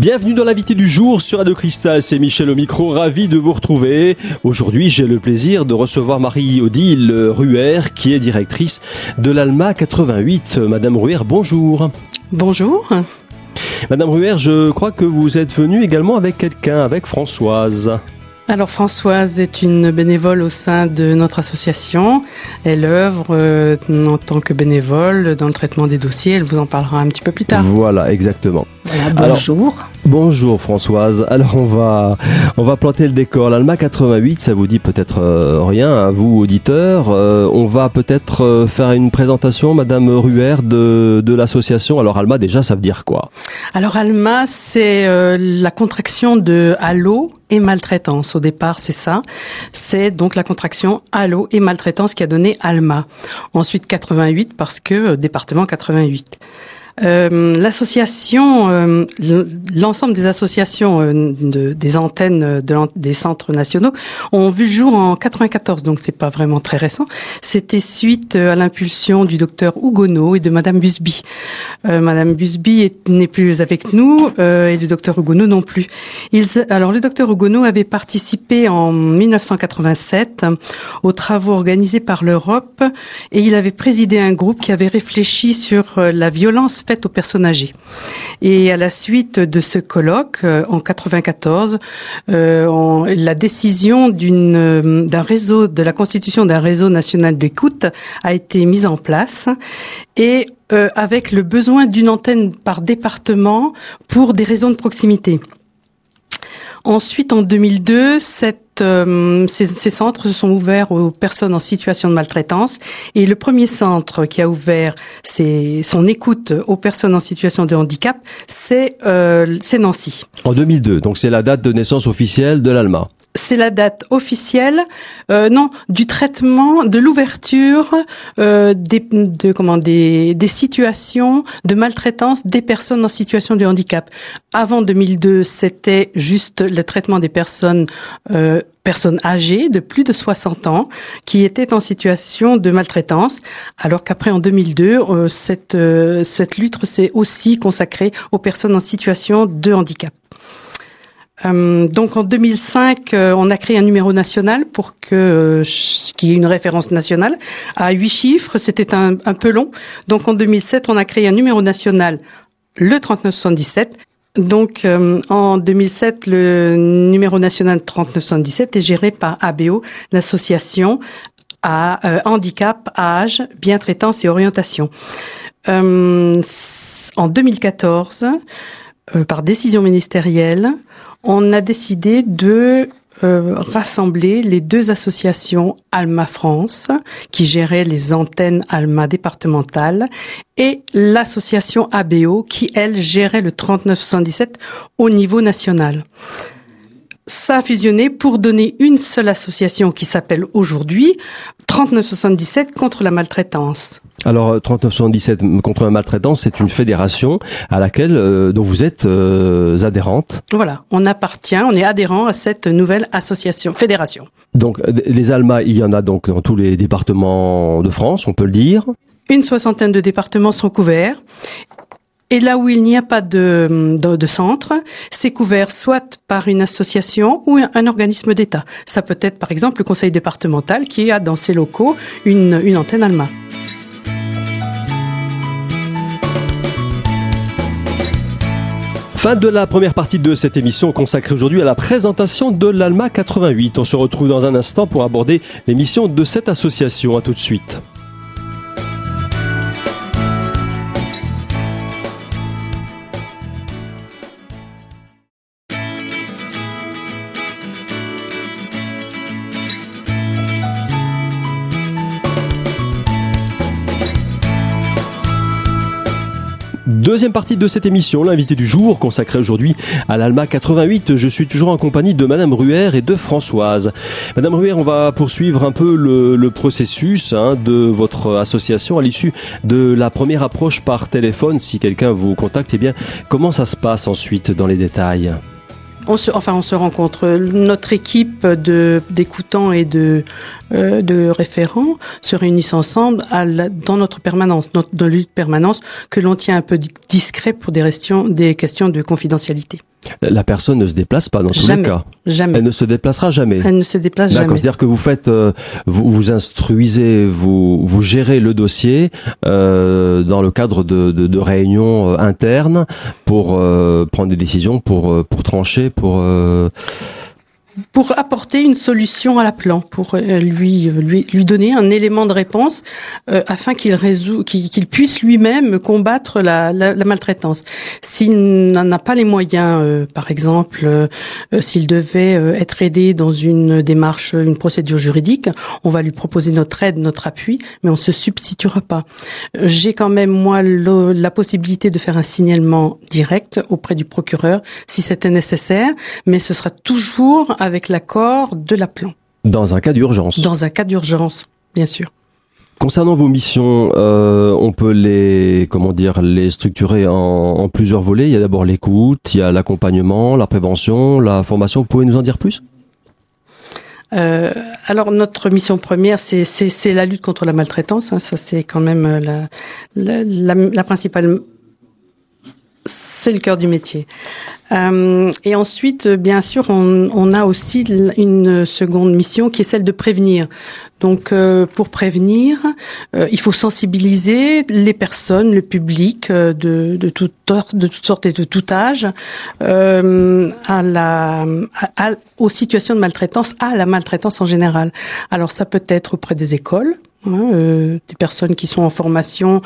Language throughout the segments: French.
Bienvenue dans l'invité du jour sur Radio Cristal, c'est Michel au micro, ravi de vous retrouver. Aujourd'hui, j'ai le plaisir de recevoir Marie-Odile Ruher, qui est directrice de l'ALMA 88. Madame Ruher, bonjour. Bonjour. Madame Ruher, je crois que vous êtes venue également avec quelqu'un, avec Françoise. Alors Françoise est une bénévole au sein de notre association. Elle œuvre euh, en tant que bénévole dans le traitement des dossiers. Elle vous en parlera un petit peu plus tard. Voilà, exactement. Bonjour. bonjour Françoise. Alors on va on va planter le décor. L'Alma 88, ça vous dit peut-être euh, rien à vous auditeurs. Euh, on va peut-être faire une présentation, Madame Ruher, de de l'association. Alors Alma déjà, ça veut dire quoi? Alors Alma, c'est la contraction de Allo et maltraitance. Au départ, c'est ça. C'est donc la contraction Allo et maltraitance qui a donné Alma. Ensuite 88 parce que euh, département 88. Euh, l'association, euh, l'ensemble des associations euh, de, des antennes de, des centres nationaux ont vu le jour en 94, donc c'est pas vraiment très récent. C'était suite à l'impulsion du docteur Hugonot et de Madame Busby. Madame Busby n'est plus avec nous et le docteur Hugonot non plus. Ils, alors le docteur Hugonot avait participé en 1987 aux travaux organisés par l'Europe et il avait présidé un groupe qui avait réfléchi sur la violence aux personnes âgées. Et à la suite de ce colloque, euh, en 94, euh, la décision d'une euh, d'un réseau, de la constitution d'un réseau national d'écoute a été mise en place et avec le besoin d'une antenne par département pour des raisons de proximité. Ensuite, en 2002, cette euh, ces, centres se sont ouverts aux personnes en situation de maltraitance. Et le premier centre qui a ouvert son écoute aux personnes en situation de handicap, c'est euh, Nancy. En 2002, donc c'est la date de naissance officielle de l'ALMA c'est la date officielle, euh, non, du traitement, de l'ouverture euh, des, de, comment, des, des situations de maltraitance des personnes en situation de handicap. Avant 2002, c'était juste le traitement des personnes euh, personnes âgées de plus de 60 ans qui étaient en situation de maltraitance, alors qu'après en 2002, euh, cette, cette lutte s'est aussi consacrée aux personnes en situation de handicap. Euh, donc en 2005, euh, on a créé un numéro national pour que euh, qui est une référence nationale à huit chiffres. C'était un, peu long. Donc en 2007, on a créé un numéro national, le 3977. Donc en 2007, le numéro national 3977 est géré par ABO, l'association à handicap, âge, bien-traitance et orientation. en 2014, par décision ministérielle, on a décidé de euh, rassembler les deux associations Alma France, qui gérait les antennes Alma départementales, et l'association ABO, qui, elle, gérait le 3977 au niveau national. Ça a fusionné pour donner une seule association qui s'appelle aujourd'hui 3977 contre la maltraitance. Alors 3977 euh, contre la maltraitance, c'est une fédération à laquelle euh, dont vous êtes euh, adhérente. Voilà, on appartient, on est adhérent à cette nouvelle association, fédération. Donc les Almas, il y en a donc dans tous les départements de France, on peut le dire. Une soixantaine de départements sont couverts. Et là où il n'y a pas de, de, centre, c'est couvert soit par une association ou un, organisme d'État. Ça peut être par exemple le conseil départemental qui a dans ses locaux une, une antenne Alma. Fin de la première partie de cette émission consacrée aujourd'hui à la présentation de l'ALMA 88. On se retrouve dans un instant pour aborder l'émission de cette association. À tout de suite. Deuxième partie de cette émission, l'invité du jour consacré aujourd'hui à l'Alma 88. Je suis toujours en compagnie de Madame Ruher et de Françoise. Madame Ruher, on va poursuivre un peu le, processus hein, de votre association à l'issue de la première approche par téléphone. Si quelqu'un vous contacte, eh bien, comment ça se passe ensuite dans les détails? On se, enfin, on se rencontre. Notre équipe de d'écoutants et de euh, de référents se réunissent ensemble à dans notre permanence, notre lutte permanence que l'on tient un peu discret pour des questions, des questions de confidentialité. La personne ne se déplace pas dans tous Jamais. les cas. Jamais. Elle ne se déplacera jamais. Elle ne se déplace jamais. c'est-à-dire que vous faites, euh, vous, vous instruisez, vous, vous gérez le dossier euh, dans le cadre de, de, de réunions euh, internes pour euh, prendre des décisions, pour euh, pour trancher, pour euh, pour apporter une solution à la plan, pour euh, lui, lui, lui donner un élément de réponse euh, afin qu'il résout, qu'il puisse lui-même combattre la, la, la maltraitance. S'il n'en a pas les moyens, euh, par exemple, euh, euh, s'il devait euh, être aidé dans une démarche, une procédure juridique, on va lui proposer notre aide, notre appui, mais on se substituera pas. Euh, J'ai quand même moi le- la possibilité de faire un signalement direct auprès du procureur si c'était nécessaire, mais ce sera toujours avec l'accord de l'appelant, dans un cas d'urgence. dans un cas d'urgence, bien sûr. Concernant vos missions, euh, on peut les comment dire les structurer en, en plusieurs volets. Il y a d'abord l'écoute, il y a l'accompagnement, la prévention, la formation. Vous pouvez nous en dire plus? Euh, alors notre mission première, c'est la lutte contre la maltraitance. Hein, ça c'est quand même euh, la la, la, la principale. C'est le cœur du métier. Euh, et ensuite, euh, bien sûr, on, a aussi une seconde mission qui est celle de prévenir. Donc, euh, pour prévenir, il faut sensibiliser les personnes, le public de, toutes, sortes- et de tout âge aux situations de maltraitance, à la maltraitance en général. Alors, ça peut être auprès des écoles. Euh, des personnes qui sont en formation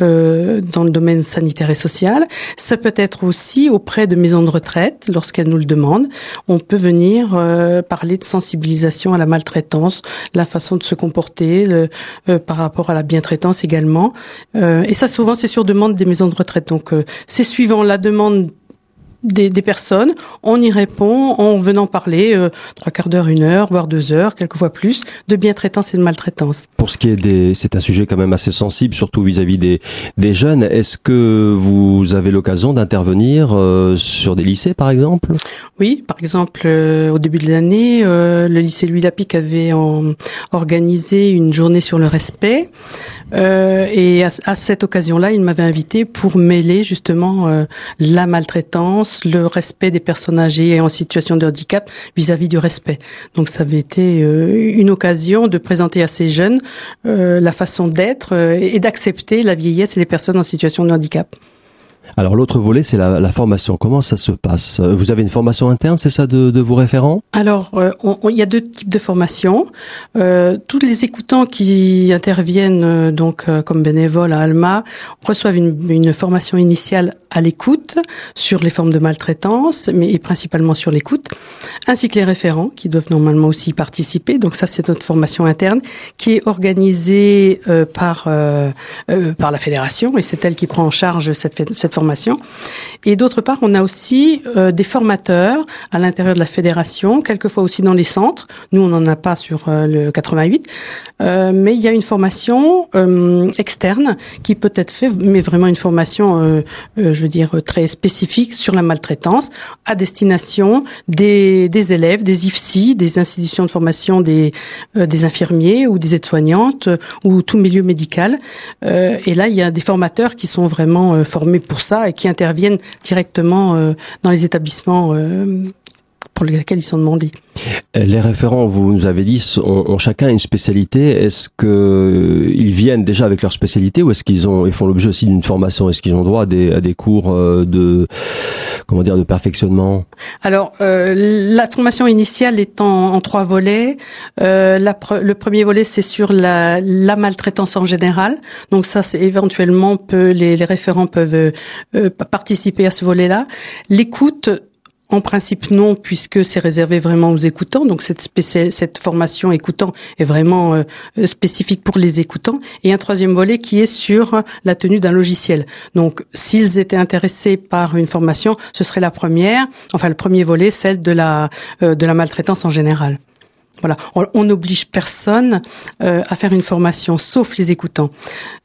euh, dans le domaine sanitaire et social. Ça peut être aussi auprès de maisons de retraite, lorsqu'elles nous le demandent. On peut venir euh, parler de sensibilisation à la maltraitance, la façon de se comporter euh, par rapport à la bientraitance également. Euh, et ça, souvent, c'est sur demande des maisons de retraite. Donc, euh, c'est suivant la demande des, des personnes, on y répond en venant parler euh, trois quarts d'heure, une heure, voire deux heures, quelquefois plus, de bientraitance et de maltraitance. Pour ce qui est des, c'est un sujet quand même assez sensible, surtout vis-à-vis des, des jeunes. Est-ce que vous avez l'occasion d'intervenir euh, sur des lycées, par exemple? Oui, par exemple, euh, au début de l'année, euh, le lycée Louis Lapic avait en- organisé une journée sur le respect. Euh, et à, à cette occasion-là, il m'avait invité pour mêler justement euh, la maltraitance, le respect des personnes âgées et en situation de handicap vis-à-vis du respect. Donc ça avait été euh, une occasion de présenter à ces jeunes euh, la façon d'être euh, et d'accepter la vieillesse et les personnes en situation de handicap. Alors l'autre volet, c'est la, formation. Comment ça se passe? Euh, Vous avez une formation interne, c'est ça, de, vos référents? Alors, euh, il y a deux types de formations. Euh, tous les écoutants qui interviennent donc comme bénévoles à Alma reçoivent une, formation initiale à l'écoute sur les formes de maltraitance, mais et principalement sur l'écoute, ainsi que les référents qui doivent normalement aussi participer. Donc ça, c'est notre formation interne qui est organisée par par la fédération et c'est elle qui prend en charge cette, cette formation. Et d'autre part, on a aussi euh, des formateurs à l'intérieur de la fédération, quelquefois aussi dans les centres. Nous, on n'en a pas sur euh, le 88, euh, mais il y a une formation externe qui peut être faite, mais vraiment une formation, je veux dire, très spécifique sur la maltraitance à destination des, élèves, des IFSI, des institutions de formation des, des infirmiers ou des aides-soignantes ou tout milieu médical. Et là, il y a des formateurs qui sont vraiment formés pour ça et qui interviennent directement euh, dans les établissements euh, pour lesquels ils sont demandés. Euh, Les référents, vous nous avez dit, ont, chacun une spécialité. Est-ce que euh, viennent déjà avec leur spécialité ou est-ce qu'ils ont, ils font l'objet aussi d'une formation? Est-ce qu'ils ont droit à des, à des cours euh, de, comment dire, de perfectionnement? Alors, euh, la formation initiale est en, trois volets. Euh, le premier volet, c'est sur la, la maltraitance en général. Donc ça, c'est éventuellement peut, les, les référents peuvent euh, participer à ce volet-là. L'écoute. En principe, non, puisque c'est réservé vraiment aux écoutants. Donc, cette, formation écoutant est vraiment euh, euh, spécifique pour les écoutants. Et un troisième volet qui est sur la tenue d'un logiciel. Donc, s'ils étaient intéressés par une formation, ce serait la première, enfin le premier volet, celle de la euh, de la maltraitance en général. Voilà, on n'oblige personne euh, à faire une formation, sauf les écoutants.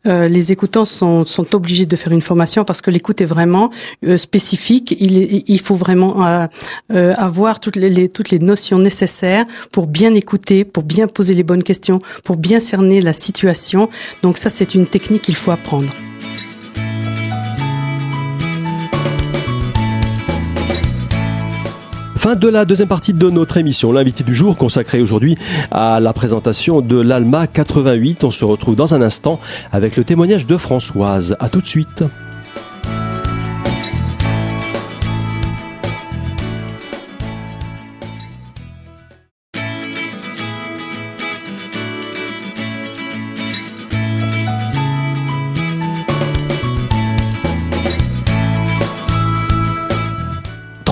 Euh, les écoutants sont, sont obligés de faire une formation parce que l'écoute est vraiment euh, spécifique. Il, faut vraiment avoir toutes les, les- toutes les notions nécessaires pour bien écouter, pour bien poser les bonnes questions, pour bien cerner la situation. Donc ça, c'est une technique qu'il faut apprendre. Fin de la deuxième partie de notre émission, l'invité du jour consacré aujourd'hui à la présentation de l'Alma 88. On se retrouve dans un instant avec le témoignage de Françoise. À tout de suite.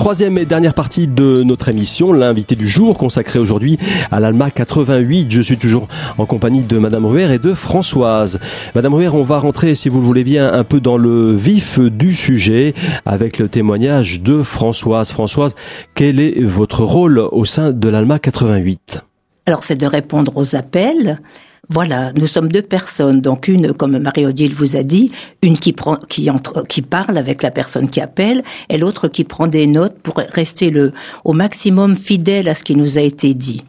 Troisième et dernière partie de notre émission, l'invité du jour consacré aujourd'hui à l'Alma 88. Je suis toujours en compagnie de Madame Ruher et de Françoise. Madame Ruher, on va rentrer, si vous le voulez bien, un peu dans le vif du sujet avec le témoignage de Françoise. Françoise, quel est votre rôle au sein de l'Alma 88 Alors, c'est de répondre aux appels, voilà, nous sommes deux personnes, donc une, comme Marie-Odile vous a dit, une qui prend, parle avec la personne qui appelle, et l'autre qui prend des notes pour rester le, au maximum fidèle à ce qui nous a été dit.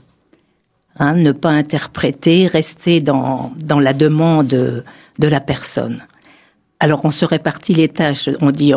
Hein, ne pas interpréter, rester dans la demande de la personne. Alors on se répartit les tâches, on dit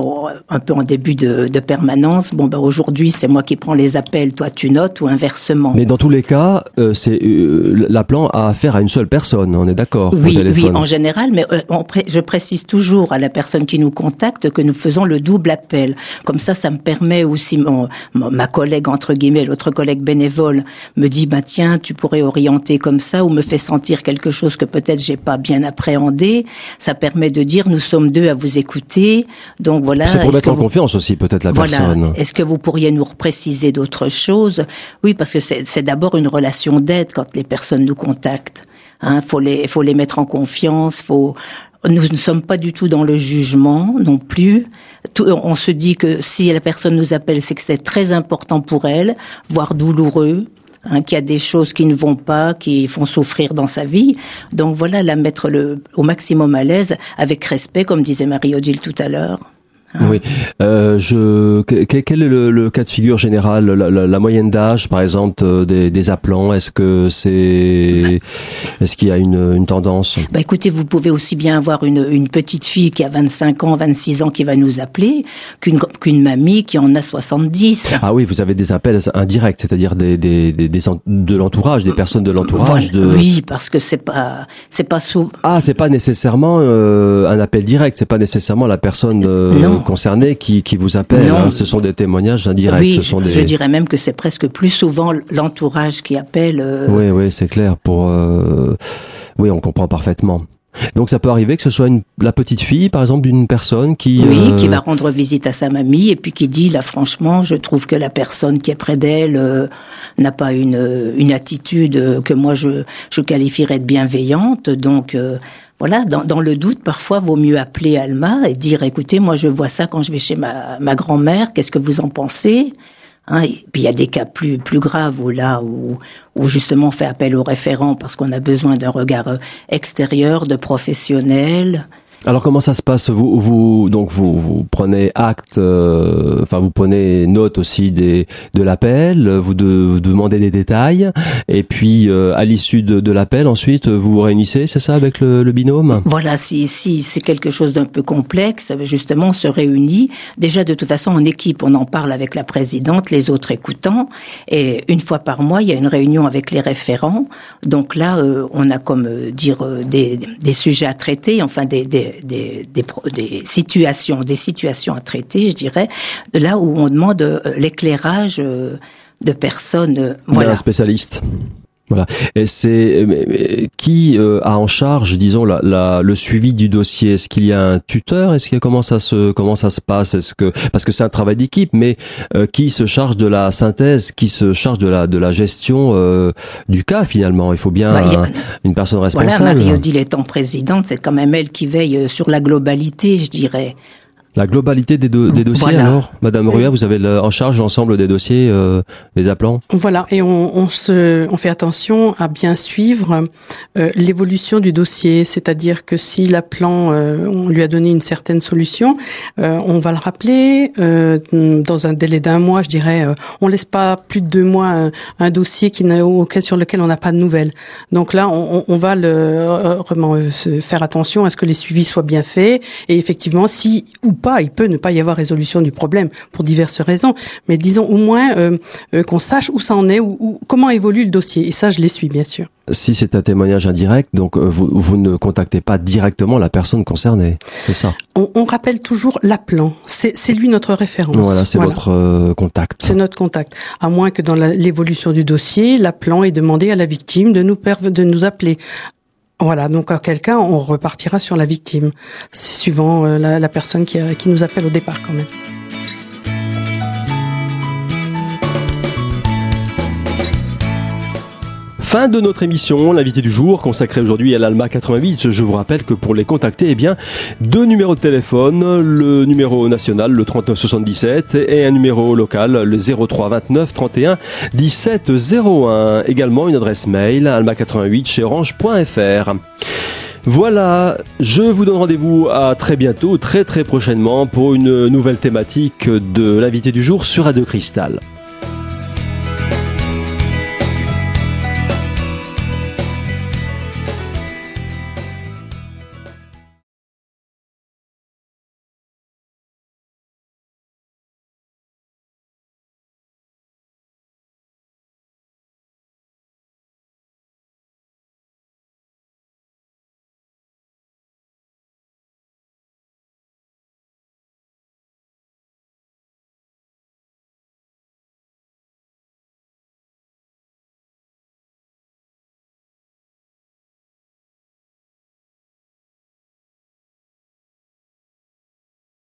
un peu en début de, permanence. Bon ben aujourd'hui c'est moi qui prends les appels, toi tu notes ou inversement. Mais dans tous les cas, euh, c'est euh, l'appelant a affaire à une seule personne, on est d'accord Oui, oui, en général, mais euh, je précise toujours à la personne qui nous contacte que nous faisons le double appel. Comme ça, ça me permet aussi mon, ma collègue entre guillemets, l'autre collègue bénévole me dit bah tiens tu pourrais orienter comme ça ou me fait sentir quelque chose que peut-être j'ai pas bien appréhendé. Ça permet de dire nous sommes deux à vous écouter. Donc voilà. C'est pour mettre en confiance aussi peut-être la voilà. personne. Est-ce que vous pourriez nous préciser d'autres choses? Oui, parce que c'est d'abord une relation d'aide quand les personnes nous contactent. Hein, faut les, faut les mettre en confiance. Faut, nous ne sommes pas du tout dans le jugement non plus. on se dit que si la personne nous appelle, c'est que c'est très important pour elle, voire douloureux. Hein, qu'il y a des choses qui ne vont pas, qui font souffrir dans sa vie. Donc voilà, la mettre le, au maximum à l'aise, avec respect, comme disait Marie-Odile tout à l'heure. Ah. Oui. Euh, je, quel est le, cas de figure général la, moyenne d'âge, par exemple, euh, des, des appelants? Est-ce que c'est, est-ce qu'il y a une, une tendance? Bah écoutez, vous pouvez aussi bien avoir une, une petite fille qui a 25 ans, 26 ans qui va nous appeler qu'une qu'une mamie qui en a 70. Ah oui, vous avez des appels indirects, c'est-à-dire des, des, des, de l'entourage, des personnes de l'entourage. De... Oui, parce que c'est pas c'est pas souvent. Ah, c'est pas nécessairement euh, un appel direct, c'est pas nécessairement la personne. non concernés qui, qui vous appellent. Hein. ce sont des témoignages indirects. Oui, ce sont des... je dirais même que c'est presque plus souvent l'entourage qui appelle. Euh. Oui, oui, c'est clair. Pour euh... oui, on comprend parfaitement. Donc ça peut arriver que ce soit une, la petite fille, par exemple, d'une personne qui... Oui, euh, qui va rendre visite à sa mamie et puis qui dit, là franchement, je trouve que la personne qui est près d'elle euh, n'a pas une, une attitude que moi je, je qualifierais de bienveillante. Donc voilà, dans, dans, le doute, parfois, vaut mieux appeler Alma et dire, écoutez, moi, je vois ça quand je vais chez ma, ma grand-mère, qu'est-ce que vous en pensez hein, et puis il y a des cas plus plus graves où là où, où justement on fait appel aux référents parce qu'on a besoin d'un regard extérieur de professionnels alors comment ça se passe? Vous, vous donc vous, vous prenez acte, euh, enfin vous prenez note aussi des de l'appel, vous, de, demandez des détails et puis euh, à l'issue de, de l'appel ensuite vous vous réunissez, c'est ça avec le, le, binôme? Voilà, si si c'est quelque chose d'un peu complexe, justement on se réunit. Déjà de toute façon en équipe, on en parle avec la présidente, les autres écoutants et une fois par mois il y a une réunion avec les référents. Donc là euh, on a comme dire des, des sujets à traiter, enfin des, des des, des, situations, des situations à traiter, je dirais, là où on demande euh, l'éclairage euh, de personnes. Euh, voilà. Un spécialiste. Voilà. Et c'est qui a en charge, disons, la, la, le suivi du dossier? Est-ce qu'il y a un tuteur? Est-ce que comment ça se comment ça se passe? Est-ce que parce que c'est un travail d'équipe, mais qui se charge de la synthèse Qui se charge de la de la gestion du cas finalement? Il faut bien bah, une personne responsable. Voilà, Marie-Odile étant présidente, c'est quand même elle qui veille sur la globalité, je dirais. La globalité des, des dossiers alors, Madame Ruer, vous avez en charge l'ensemble des dossiers euh, des appelants? Voilà, et on, on, se, on fait attention à bien suivre euh, l'évolution du dossier, c'est-à-dire que si l'appelant, euh, on lui a donné une certaine solution, euh, on va le rappeler dans un délai d'un mois, je dirais. on laisse pas plus de deux mois un, dossier qui n'a auquel sur lequel on n'a pas de nouvelles. Donc là, on, on va le, vraiment faire attention à ce que les suivis soient bien faits et effectivement, si ou pas pas. Il peut ne pas y avoir résolution du problème pour diverses raisons, mais disons au moins euh, euh, qu'on sache où ça en est, ou, comment évolue le dossier. Et ça, je les suis bien sûr. Si c'est un témoignage indirect, donc euh, vous, vous, ne contactez pas directement la personne concernée, c'est ça? On, on, rappelle toujours l'appelant. C'est lui notre référence. Voilà, c'est votre contact. C'est notre contact. À moins que dans l'évolution du dossier, l'appelant ait demandé à la victime de nous, de nous appeler. Voilà, donc à quelqu'un, on repartira sur la victime, suivant la, la personne qui nous appelle au départ quand même. Fin de notre émission, l'invité du jour consacré aujourd'hui à l'Alma 88. Je vous rappelle que pour les contacter, eh bien, deux numéros de téléphone, le numéro national, le 3977, et un numéro local, le 03 29 31 17 01. Également une adresse mail, alma88 chez orange.fr. Voilà, je vous donne rendez-vous à très bientôt, très très prochainement, pour une nouvelle thématique de l'invité du jour sur Radio Cristal.